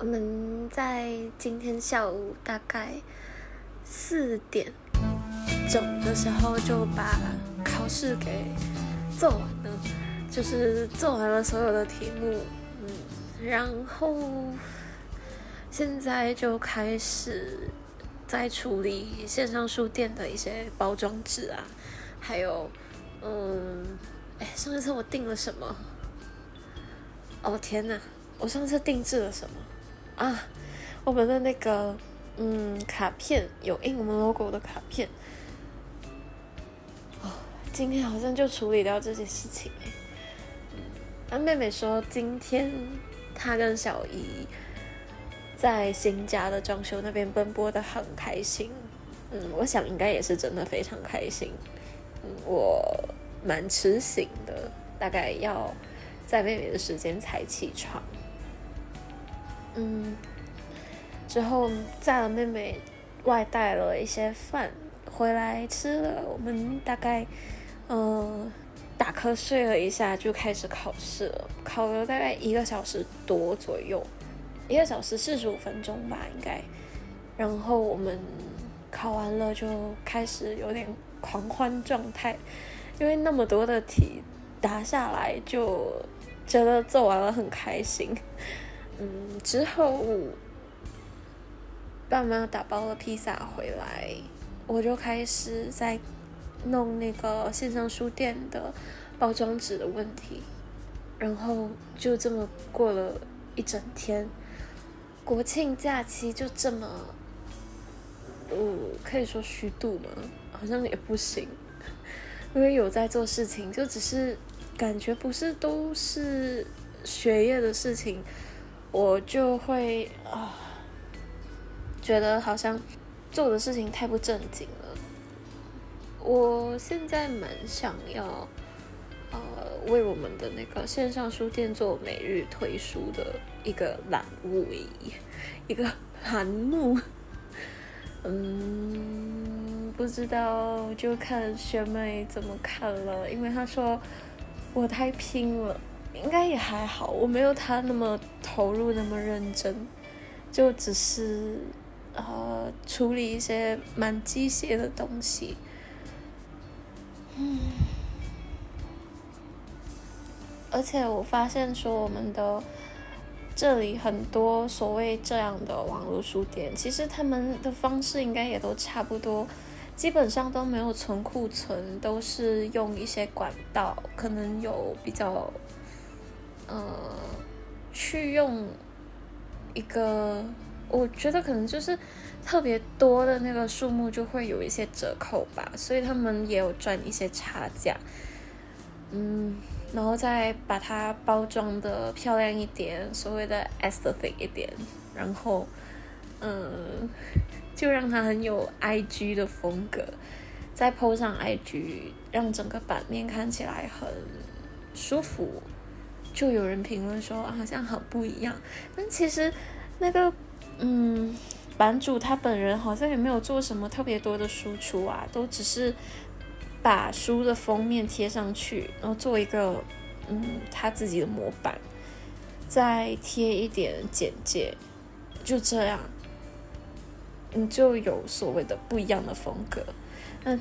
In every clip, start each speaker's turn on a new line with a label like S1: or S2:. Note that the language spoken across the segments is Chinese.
S1: 我们在今天下午大概四点整的时候就把考试给做完了，就是做完了所有的题目，嗯，然后现在就开始在处理线上书店的一些包装纸啊，还有，嗯，哎，上一次我订了什么？哦天哪！我上次定制了什么啊？我们的那个嗯卡片有印我们 logo 的卡片。哦，今天好像就处理掉这些事情哎。那妹妹说今天她跟小姨在新家的装修那边奔波的很开心。嗯，我想应该也是真的非常开心。嗯，我蛮迟醒的，大概要。在妹妹的时间才起床，嗯，之后载了妹妹外带了一些饭回来吃了，我们大概嗯打瞌睡了一下就开始考试了，考了大概一个小时多左右，一个小时四十五分钟吧应该，然后我们考完了就开始有点狂欢状态，因为那么多的题答下来就。觉得做完了很开心，嗯，之后爸妈打包了披萨回来，我就开始在弄那个线上书店的包装纸的问题，然后就这么过了一整天，国庆假期就这么，嗯，可以说虚度吗？好像也不行，因为有在做事情，就只是。感觉不是都是学业的事情，我就会啊，觉得好像做的事情太不正经了。我现在蛮想要，呃，为我们的那个线上书店做每日推书的一个栏目，一个栏目。嗯，不知道就看学妹怎么看了，因为她说。我太拼了，应该也还好，我没有他那么投入，那么认真，就只是呃处理一些蛮机械的东西，嗯，而且我发现说我们的这里很多所谓这样的网络书店，其实他们的方式应该也都差不多。基本上都没有存库存，都是用一些管道，可能有比较，呃，去用一个，我觉得可能就是特别多的那个数目就会有一些折扣吧，所以他们也有赚一些差价，嗯，然后再把它包装的漂亮一点，所谓的 aesthetic 一点，然后，嗯。就让它很有 I G 的风格，再 PO 上 I G，让整个版面看起来很舒服。就有人评论说好像很不一样，但其实那个嗯版主他本人好像也没有做什么特别多的输出啊，都只是把书的封面贴上去，然后做一个嗯他自己的模板，再贴一点简介，就这样。你就有所谓的不一样的风格，那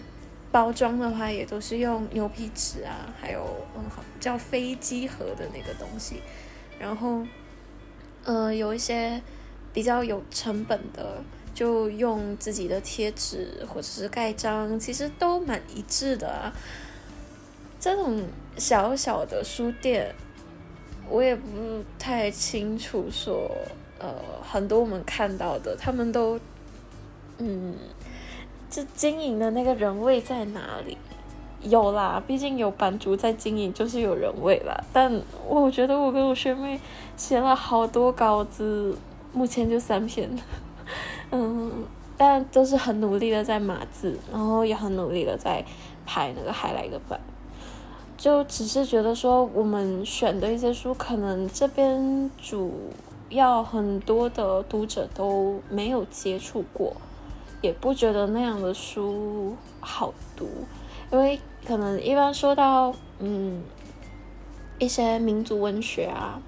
S1: 包装的话也都是用牛皮纸啊，还有嗯好叫飞机盒的那个东西，然后呃有一些比较有成本的，就用自己的贴纸或者是盖章，其实都蛮一致的啊。这种小小的书店，我也不太清楚说，呃，很多我们看到的，他们都。嗯，这经营的那个人味在哪里？有啦，毕竟有版主在经营，就是有人味啦。但我觉得我跟我学妹写了好多稿子，目前就三篇。嗯，但都是很努力的在码字，然后也很努力的在排那个海来的版。就只是觉得说，我们选的一些书，可能这边主要很多的读者都没有接触过。也不觉得那样的书好读，因为可能一般说到嗯一些民族文学啊，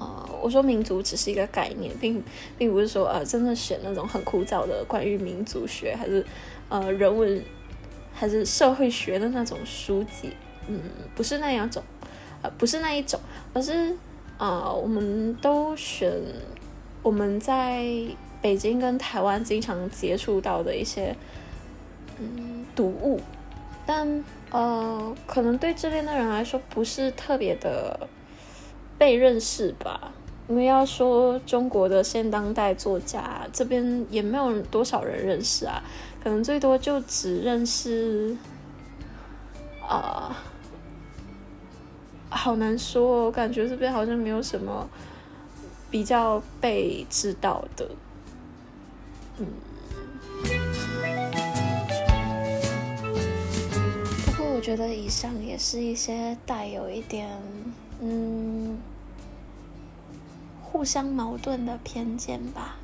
S1: 呃，我说民族只是一个概念，并并不是说呃真的选那种很枯燥的关于民族学还是呃人文还是社会学的那种书籍，嗯，不是那样种，呃，不是那一种，而是啊，我们都选我们在北京跟台湾经常接触到的一些嗯读物，但呃，可能对这边的人来说不是特别的。被认识吧，因为要说中国的现当代作家，这边也没有多少人认识啊，可能最多就只认识，啊，好难说，我感觉这边好像没有什么比较被知道的，嗯。不过我觉得以上也是一些带有一点。嗯，互相矛盾的偏见吧，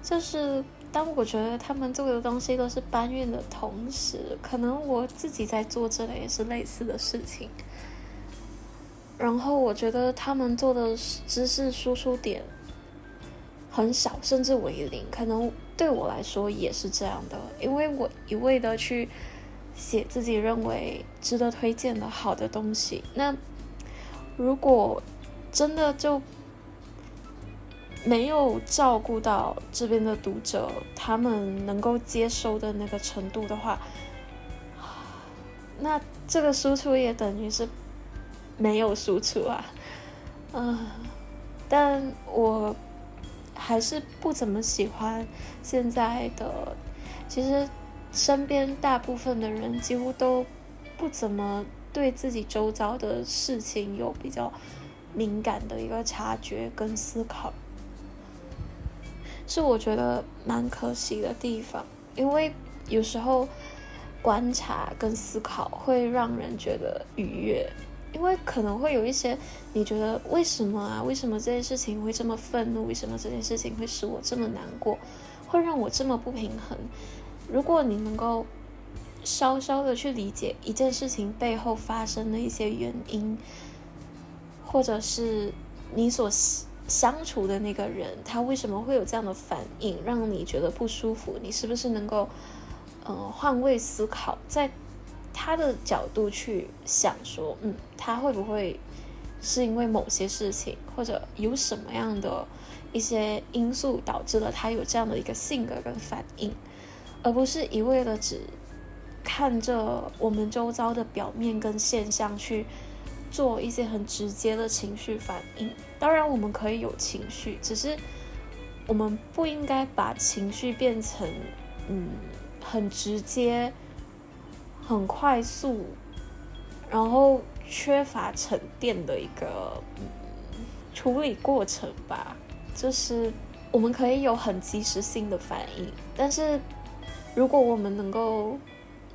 S1: 就是当我觉得他们做的东西都是搬运的同时，可能我自己在做这个也是类似的事情。然后我觉得他们做的知识输出点很少，甚至为零，可能对我来说也是这样的，因为我一味的去写自己认为值得推荐的好的东西，那。如果真的就没有照顾到这边的读者，他们能够接收的那个程度的话，那这个输出也等于是没有输出啊。嗯，但我还是不怎么喜欢现在的，其实身边大部分的人几乎都不怎么。对自己周遭的事情有比较敏感的一个察觉跟思考，是我觉得蛮可惜的地方。因为有时候观察跟思考会让人觉得愉悦，因为可能会有一些你觉得为什么啊？为什么这件事情会这么愤怒？为什么这件事情会使我这么难过？会让我这么不平衡？如果你能够。稍稍的去理解一件事情背后发生的一些原因，或者是你所相处的那个人，他为什么会有这样的反应，让你觉得不舒服？你是不是能够，呃，换位思考，在他的角度去想，说，嗯，他会不会是因为某些事情，或者有什么样的一些因素导致了他有这样的一个性格跟反应，而不是一味的只。看着我们周遭的表面跟现象去做一些很直接的情绪反应。当然，我们可以有情绪，只是我们不应该把情绪变成嗯很直接、很快速，然后缺乏沉淀的一个处理过程吧。就是我们可以有很及时性的反应，但是如果我们能够。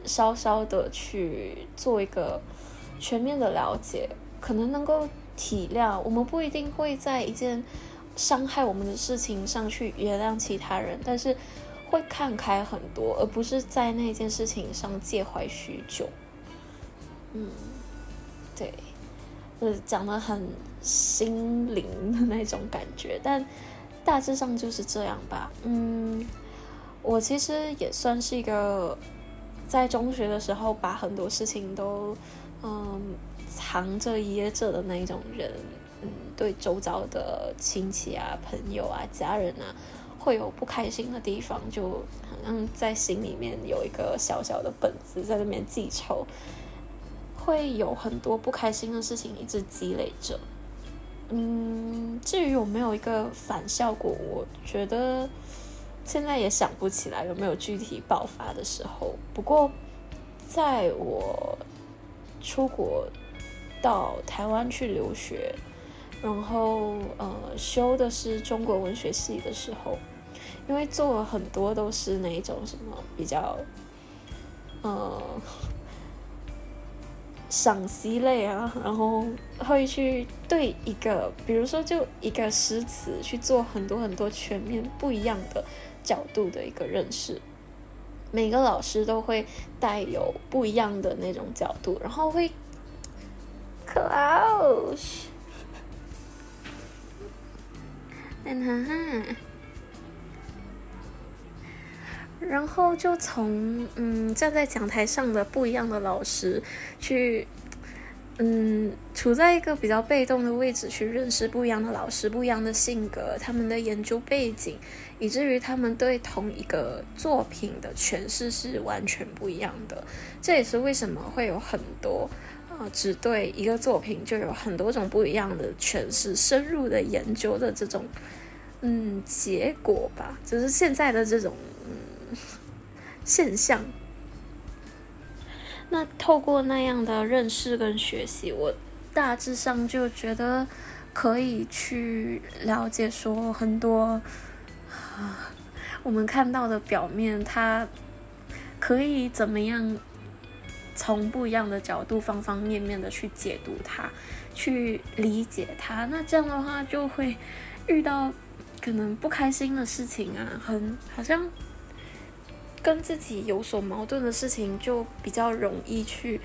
S1: 稍稍的去做一个全面的了解，可能能够体谅我们不一定会在一件伤害我们的事情上去原谅其他人，但是会看开很多，而不是在那件事情上介怀许久。嗯，对，就是讲的很心灵的那种感觉，但大致上就是这样吧。嗯，我其实也算是一个。在中学的时候，把很多事情都嗯藏着掖着的那种人，嗯，对周遭的亲戚啊、朋友啊、家人啊，会有不开心的地方，就好像在心里面有一个小小的本子在那边记仇，会有很多不开心的事情一直积累着。嗯，至于有没有一个反效果，我觉得。现在也想不起来有没有具体爆发的时候。不过，在我出国到台湾去留学，然后呃修的是中国文学系的时候，因为做了很多都是那种什么比较呃赏析类啊，然后会去对一个，比如说就一个诗词去做很多很多全面不一样的。角度的一个认识，每个老师都会带有不一样的那种角度，然后会，close，哈哈。然后就从嗯站在讲台上的不一样的老师去。嗯，处在一个比较被动的位置去认识不一样的老师、不一样的性格、他们的研究背景，以至于他们对同一个作品的诠释是完全不一样的。这也是为什么会有很多啊，只对一个作品就有很多种不一样的诠释、深入的研究的这种嗯结果吧，就是现在的这种现象。那透过那样的认识跟学习，我大致上就觉得可以去了解说很多啊，我们看到的表面，它可以怎么样从不一样的角度、方方面面的去解读它，去理解它。那这样的话，就会遇到可能不开心的事情啊，很好像。跟自己有所矛盾的事情，就比较容易去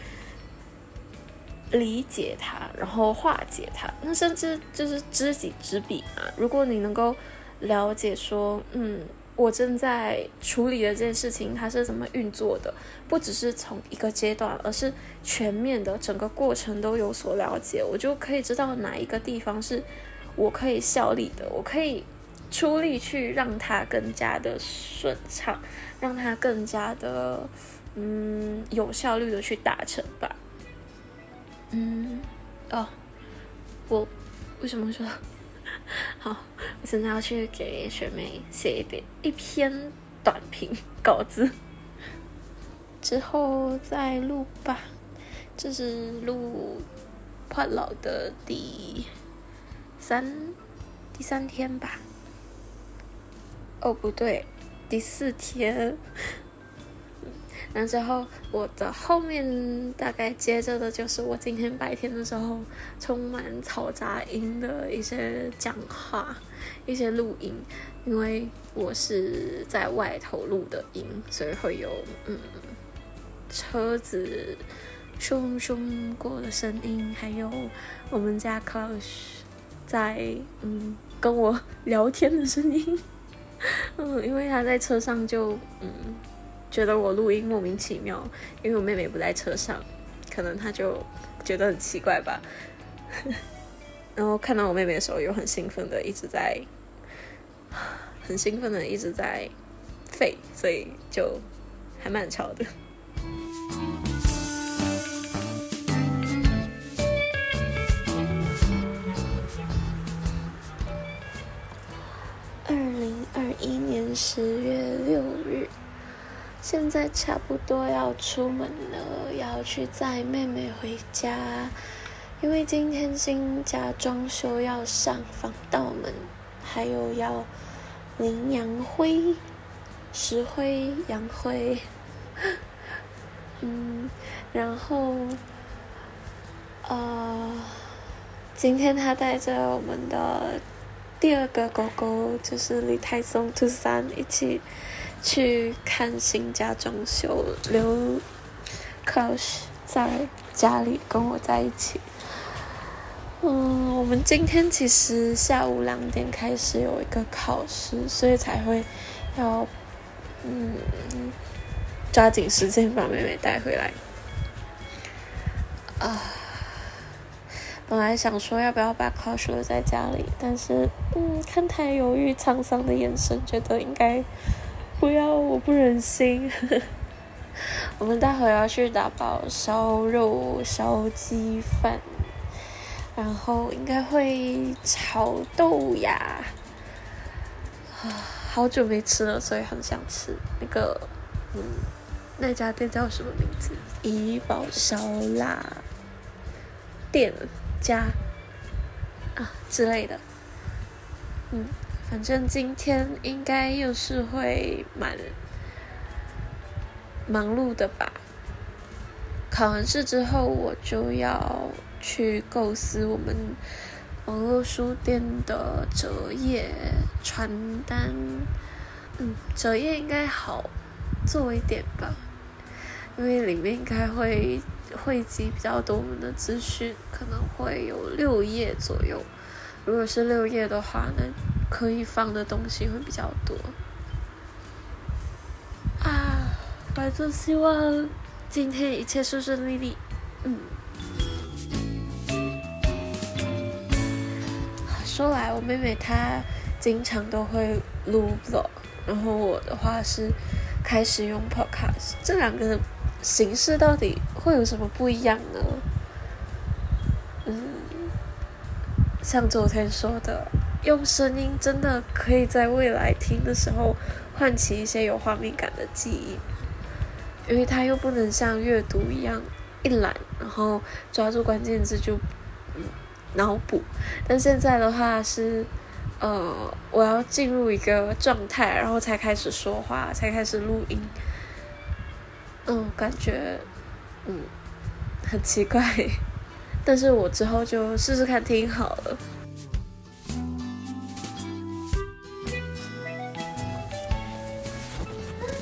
S1: 理解它，然后化解它。那甚至就是知己知彼嘛。如果你能够了解说，嗯，我正在处理的这件事情，它是怎么运作的，不只是从一个阶段，而是全面的整个过程都有所了解，我就可以知道哪一个地方是我可以效力的，我可以。出力去让它更加的顺畅，让它更加的嗯有效率的去达成吧。嗯，哦，我为什么说 好？我现在要去给学妹写一点一篇短评稿子，之后再录吧。这是录快老的第三第三天吧。哦，不对，第四天。然之后我的后面大概接着的就是我今天白天的时候充满嘈杂音的一些讲话、一些录音，因为我是在外头录的音，所以会有嗯车子咻咻过的声音，还有我们家 c o s 在嗯跟我聊天的声音。嗯，因为他在车上就嗯，觉得我录音莫名其妙，因为我妹妹不在车上，可能他就觉得很奇怪吧。然后看到我妹妹的时候，又很兴奋的一直在，很兴奋的一直在吠，所以就还蛮吵的。十月六日，现在差不多要出门了，要去载妹妹回家。因为今天新家装修要上防盗门，还有要淋阳灰、石灰、阳灰。嗯，然后，呃，今天他带着我们的。第二个狗狗就是李泰松、兔三一起去看新家装修，留 Kush 在家里跟我在一起。嗯，我们今天其实下午两点开始有一个考试，所以才会要嗯抓紧时间把妹妹带回来。啊。本来想说要不要把 c o s 留在家里，但是嗯，看他犹豫沧桑的眼神，觉得应该不要，我不忍心。我们待会要去打包烧肉、烧鸡饭，然后应该会炒豆芽。啊，好久没吃了，所以很想吃那个嗯，那家店叫什么名字？怡宝烧腊店。家啊之类的，嗯，反正今天应该又是会蛮忙碌的吧。考完试之后，我就要去构思我们网络书店的折页传单。嗯，折页应该好做一点吧，因为里面应该会。汇集比较多我们的资讯，可能会有六页左右。如果是六页的话，那可以放的东西会比较多。啊，反正希望今天一切顺顺利利。嗯。说来，我妹妹她经常都会录 vlog，然后我的话是开始用 podcast，这两个形式到底会有什么不一样呢？嗯，像昨天说的，用声音真的可以在未来听的时候唤起一些有画面感的记忆，因为它又不能像阅读一样一览，然后抓住关键字就脑补。但现在的话是，呃，我要进入一个状态，然后才开始说话，才开始录音。嗯，感觉嗯很奇怪。但是我之后就试试看听好了。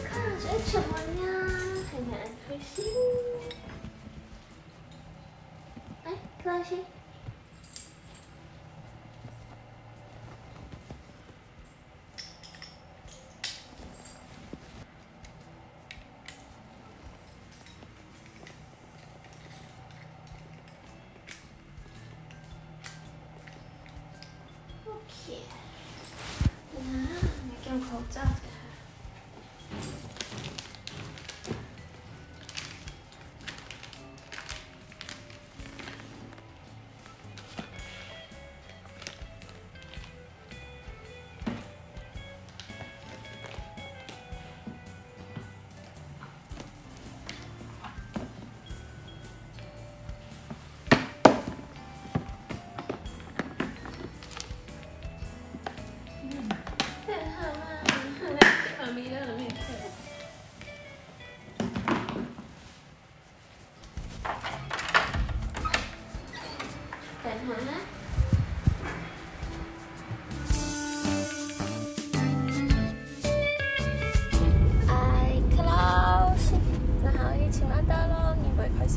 S1: 看这什么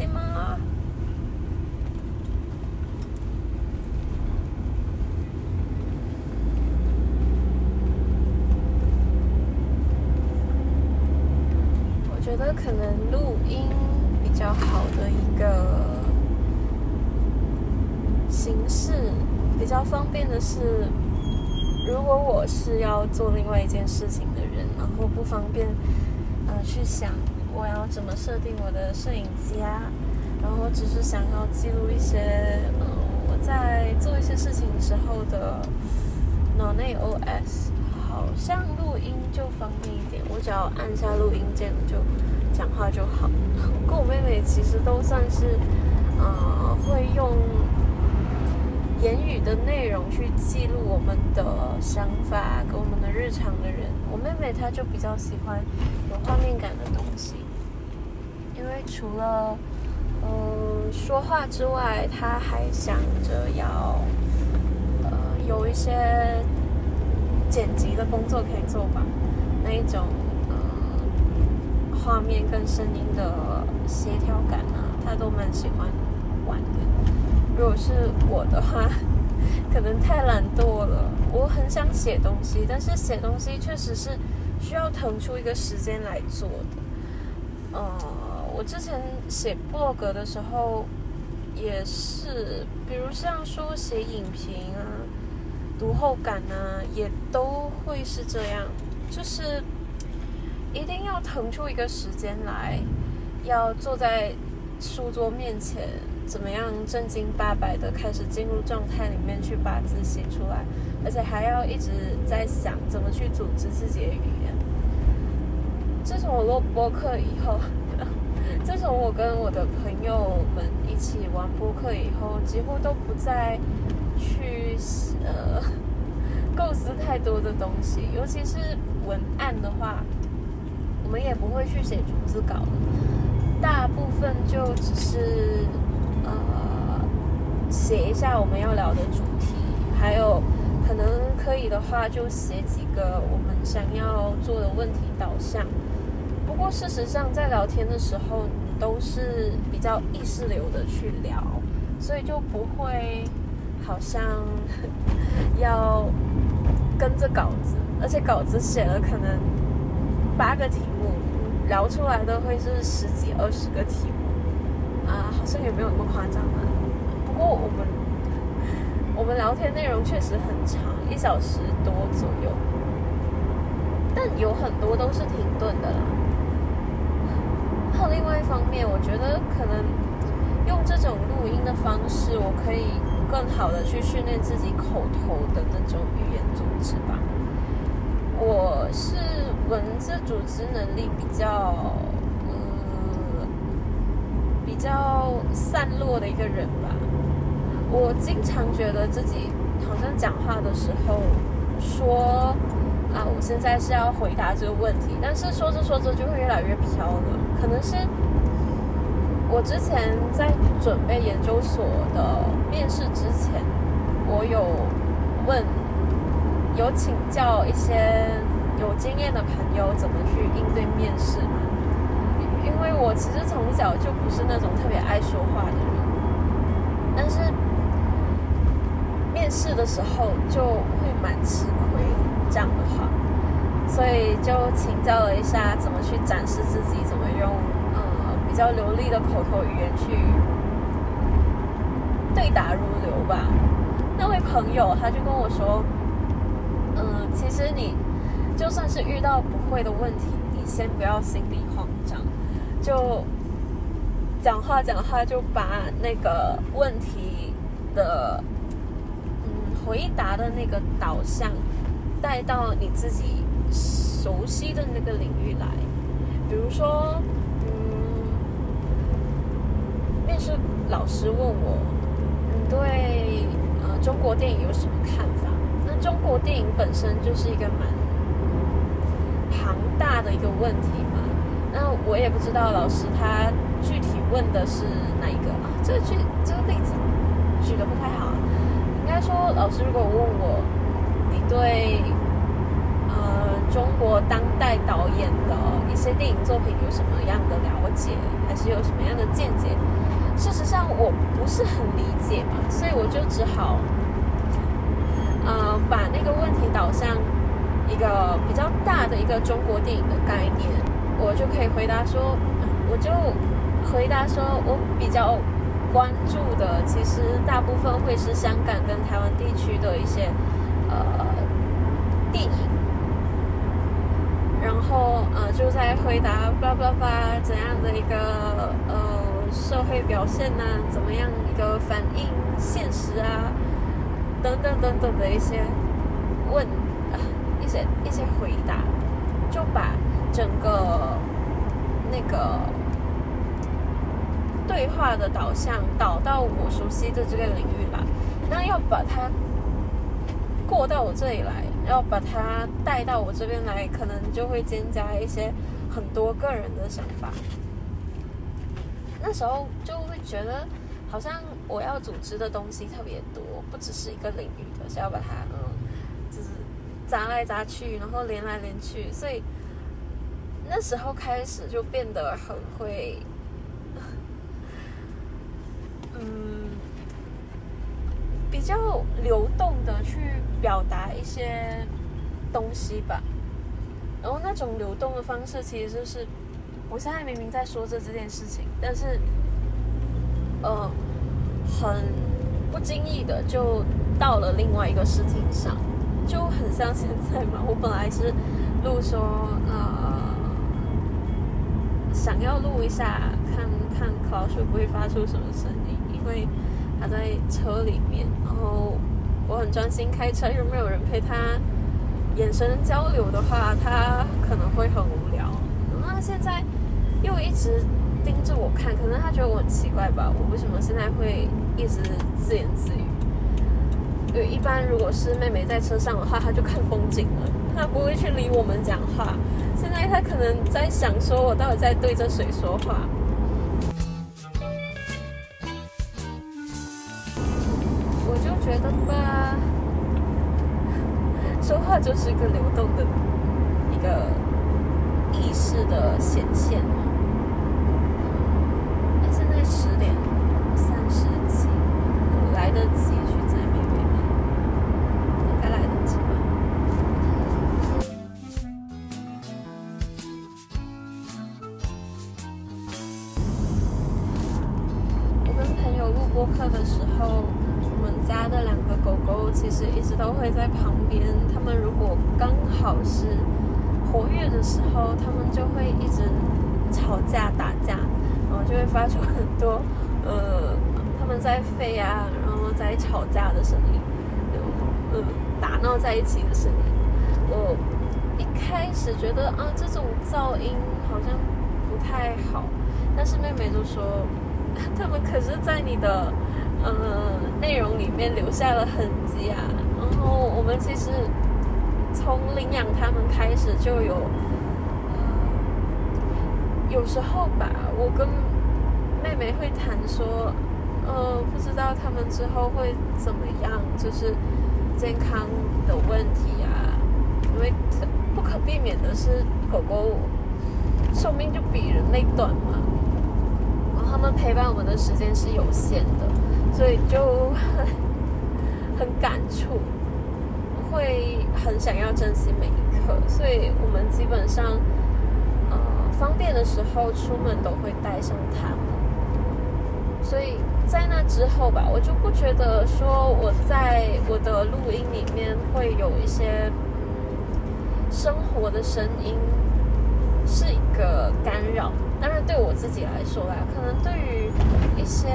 S1: 呀？看看飞行。哎，开心。可能录音比较好的一个形式，比较方便的是，如果我是要做另外一件事情的人，然后不方便呃去想我要怎么设定我的摄影机啊，然后只是想要记录一些呃我在做一些事情时候的脑内 OS，好像录音就方便一点，我只要按下录音键就。讲话就好，跟我妹妹其实都算是，呃，会用言语的内容去记录我们的想法跟我们的日常的人。我妹妹她就比较喜欢有画面感的，除了嗯说话之外，他还想着要呃有一些剪辑的工作可以做吧，那一种。画面跟声音的协调感啊，他都蛮喜欢玩的。如果是我的话，可能太懒惰了。我很想写东西，但是写东西确实是需要腾出一个时间来做的。嗯，之前写布格的时候也是，比如像说写影评啊、读后感啊，也都会是这样，就是。一定要腾出一个时间来，要坐在书桌面前，怎么样正经八百的开始进入状态里面去把字写出来，而且还要一直在想怎么去组织自己的语言。自从我录播客以后，自从我跟我的朋友们一起玩播客以后，几乎都不再去呃 构思太多的东西，尤其是文案的话。我们也不会去写逐字稿大部分就只是呃写一下我们要聊的主题，还有可能可以的话就写几个我们想要做的问题导向。不过事实上在聊天的时候都是比较意识流的去聊，所以就不会好像要。跟着稿子，而且稿子写了可能八个题目，聊出来的会是十几二十个题目啊，好像也没有那么夸张啊。不过我们我们聊天内容确实很长，一小时多左右，但有很多都是停顿的啦。另外一方面，我觉得可能用这种录音的方式，我可以。更好的去训练自己口头的那种语言组织吧。我是文字组织能力比较，呃，比较散落的一个人吧。我经常觉得自己好像讲话的时候说啊，我现在是要回答这个问题，但是说着说着就会越来越飘了，可能是。我之前在准备研究所的面试之前，我有问，有请教一些有经验的朋友怎么去应对面试嘛？因为我其实从小就不是那种特别爱说话的人，但是面试的时候就会蛮吃亏这样的话，所以就请教了一下怎么去展示自己，怎么用呃。比较流利的口头语言去对答如流吧。那位朋友他就跟我说：“嗯，其实你就算是遇到不会的问题，你先不要心里慌张，就讲话讲话就把那个问题的嗯回答的那个导向带到你自己熟悉的那个领域来，比如说。”嗯面试老师问我，你对呃中国电影有什么看法？那中国电影本身就是一个蛮庞大的一个问题嘛。那我也不知道老师他具体问的是哪一个啊？这个举这个例子举的不太好。应该说，老师如果问我，你对中国当代导演的一些电影作品有什么样的了解，还是有什么样的见解？事实上我不是很理解嘛，所以我就只好，呃，把那个问题导向一个比较大的一个中国电影的概念，我就可以回答说，我就回答说我比较关注的，其实大部分会是香港跟台湾地区的一些呃电影，然后呃就在回答叭叭叭怎样的一个呃。社会表现呐，怎么样一个反映现实啊，等等等等的一些问啊，一些一些回答，就把整个那个对话的导向导到我熟悉的这个领域来。那要把它过到我这里来，要把它带到我这边来，可能就会增加一些很多个人的想法。那时候就会觉得，好像我要组织的东西特别多，不只是一个领域的，是要把它嗯，就是砸来砸去，然后连来连去，所以那时候开始就变得很会，嗯，比较流动的去表达一些东西吧。然后那种流动的方式，其实就是。我现在明明在说着这件事情，但是，呃，很不经意的就到了另外一个事情上，就很像现在嘛。我本来是录说，呃，想要录一下，看看老鼠不会发出什么声音，因为他在车里面，然后我很专心开车，又没有人陪他眼神交流的话，他可能会很无聊。那现在。又一直盯着我看，可能他觉得我很奇怪吧？我为什么现在会一直自言自语？因为一般如果是妹妹在车上的话，她就看风景了，她不会去理我们讲话。现在她可能在想，说我到底在对着谁说话？它就是一个流动的一个意识的显现。气的声音。我一开始觉得啊，这种噪音好像不太好，但是妹妹就说。他们可是在你的呃内容里面留下了痕迹啊。然后我们其实从领养他们开始就有，有时候吧，我跟妹妹会谈说，呃，不知道他们之后会怎么样，就是健康的问题啊，因为不可避免的是狗狗寿命就比人类短嘛。然后他们陪伴我们的时间是有限的，所以就很很感触，会很想要珍惜每一刻。所以我们基本上，呃，方便的时候出门都会带上它们。所以在那之后吧，我就不觉得说我在我的录音里面会有一些生活的声音是一个干扰。当然，对我自己来说啦，可能对于一些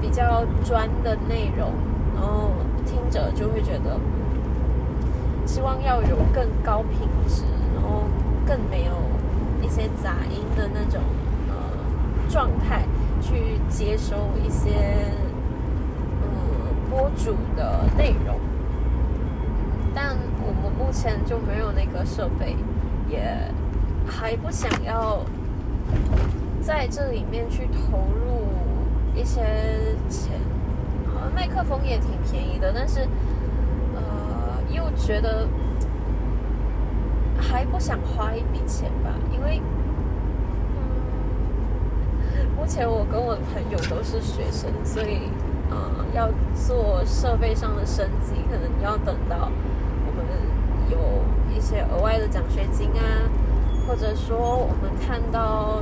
S1: 比较专的内容，然后听着就会觉得，希望要有更高品质，然后更没有一些杂音的那种呃状态去接收一些嗯播主的内容。但我们目前就没有那个设备，也还不想要。在这里面去投入一些钱，好像麦克风也挺便宜的，但是呃，又觉得还不想花一笔钱吧，因为，目前我跟我的朋友都是学生，所以呃，要做设备上的升级，可能要等到我们有一些额外的奖学金啊。或者说，我们看到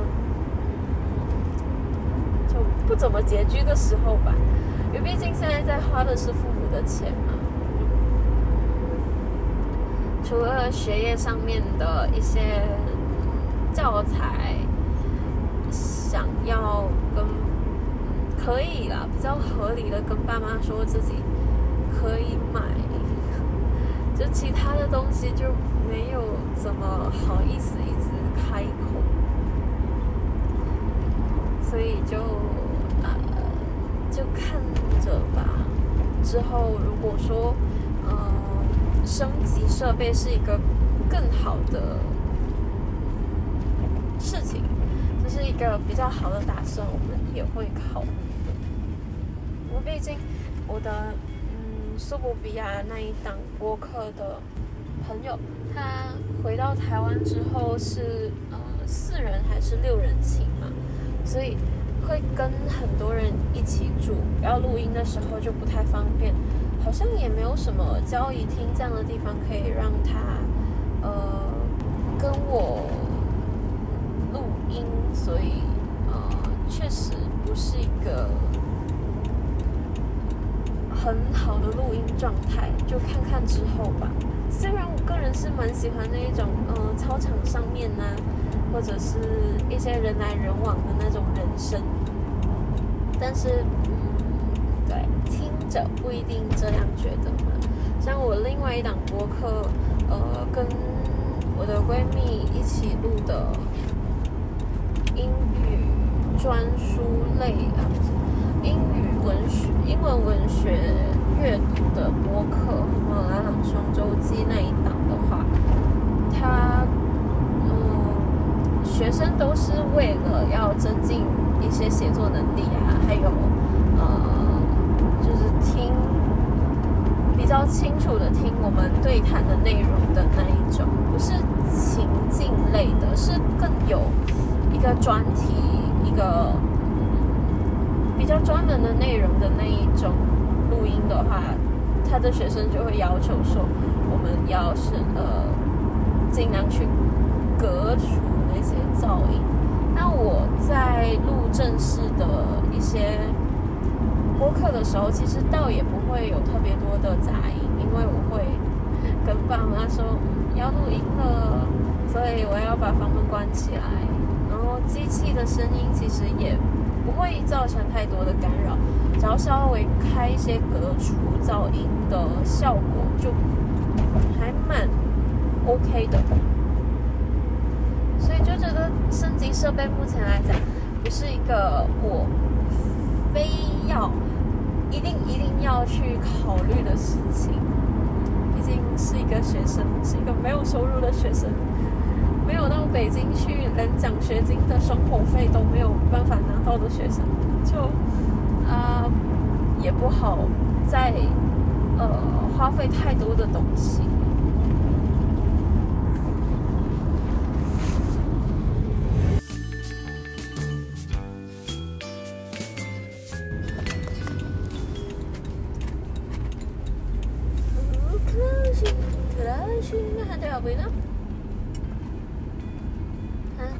S1: 就不怎么拮据的时候吧，因为毕竟现在在花的是父母的钱嘛。除了学业上面的一些教材，要跟可以啦，比较合理的跟爸妈说自己可以买，就其他的东西就。没有怎么好意思一直开口，所以就呃就看着吧。之后如果说呃升级设备是一个更好的事情，这是一个比较好的打算，我们也会考虑的。因为毕竟我的嗯苏博比亚那一档播客的朋友。他回到台湾之后是呃四人还是六人寝嘛，所以会跟很多人一起住，要录音的时候就不太方便，好像也没有什么交易厅这样的地方可以让他呃跟我，所以呃确实不是一个很好的录音状态，就看看之后吧。虽然我个人是蛮喜欢那一种，嗯，操场上面呢，或者是一些人来人往的那种人声，但是，对，听着不一定这样觉得嘛。像我另外一档播客，呃，跟我的闺蜜一起录的英语专书类啊，英语文学、英文文学。阅读的播客《马拉朗双周记》那一档的话，他嗯，学生都是为了要增进一些写作能力啊，还有呃，就是听比较清楚的听我们对谈的内容的那一种，不是情境类的，是更有一个专题、一个比较专门的内容的那一种。录音的话，他的学生就会要求说，我们要是呃，尽量去隔除那些噪音。那我在录正式的一些播客的时候，其实倒也不会有特别多的杂音，因为我会跟爸妈说要录音了，所以我要把房门关起来。机器的声音其实也不会造成太多的干扰，只要稍微开一些隔除噪音的效果，就还蛮 OK 的。所以就觉得升级设备目前来讲，不是一个我非要一定一定要去考虑的事情。毕竟是一个学生，是一个没有收入的学生，没有到北京去连奖学金的生活费都没有办法拿到的学生，就啊也不好再呃花费太多的东西。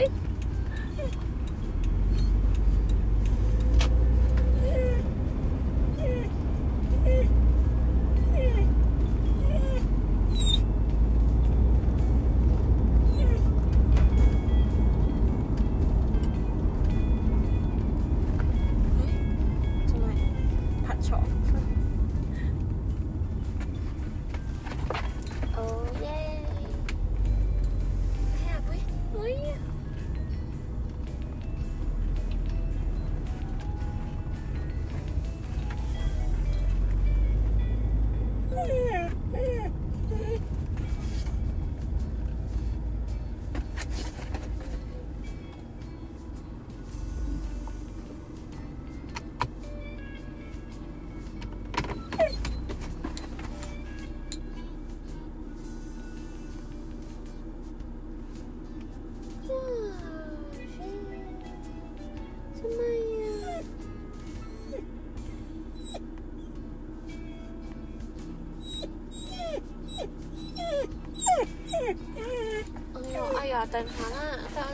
S1: Really?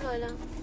S1: 耐啦。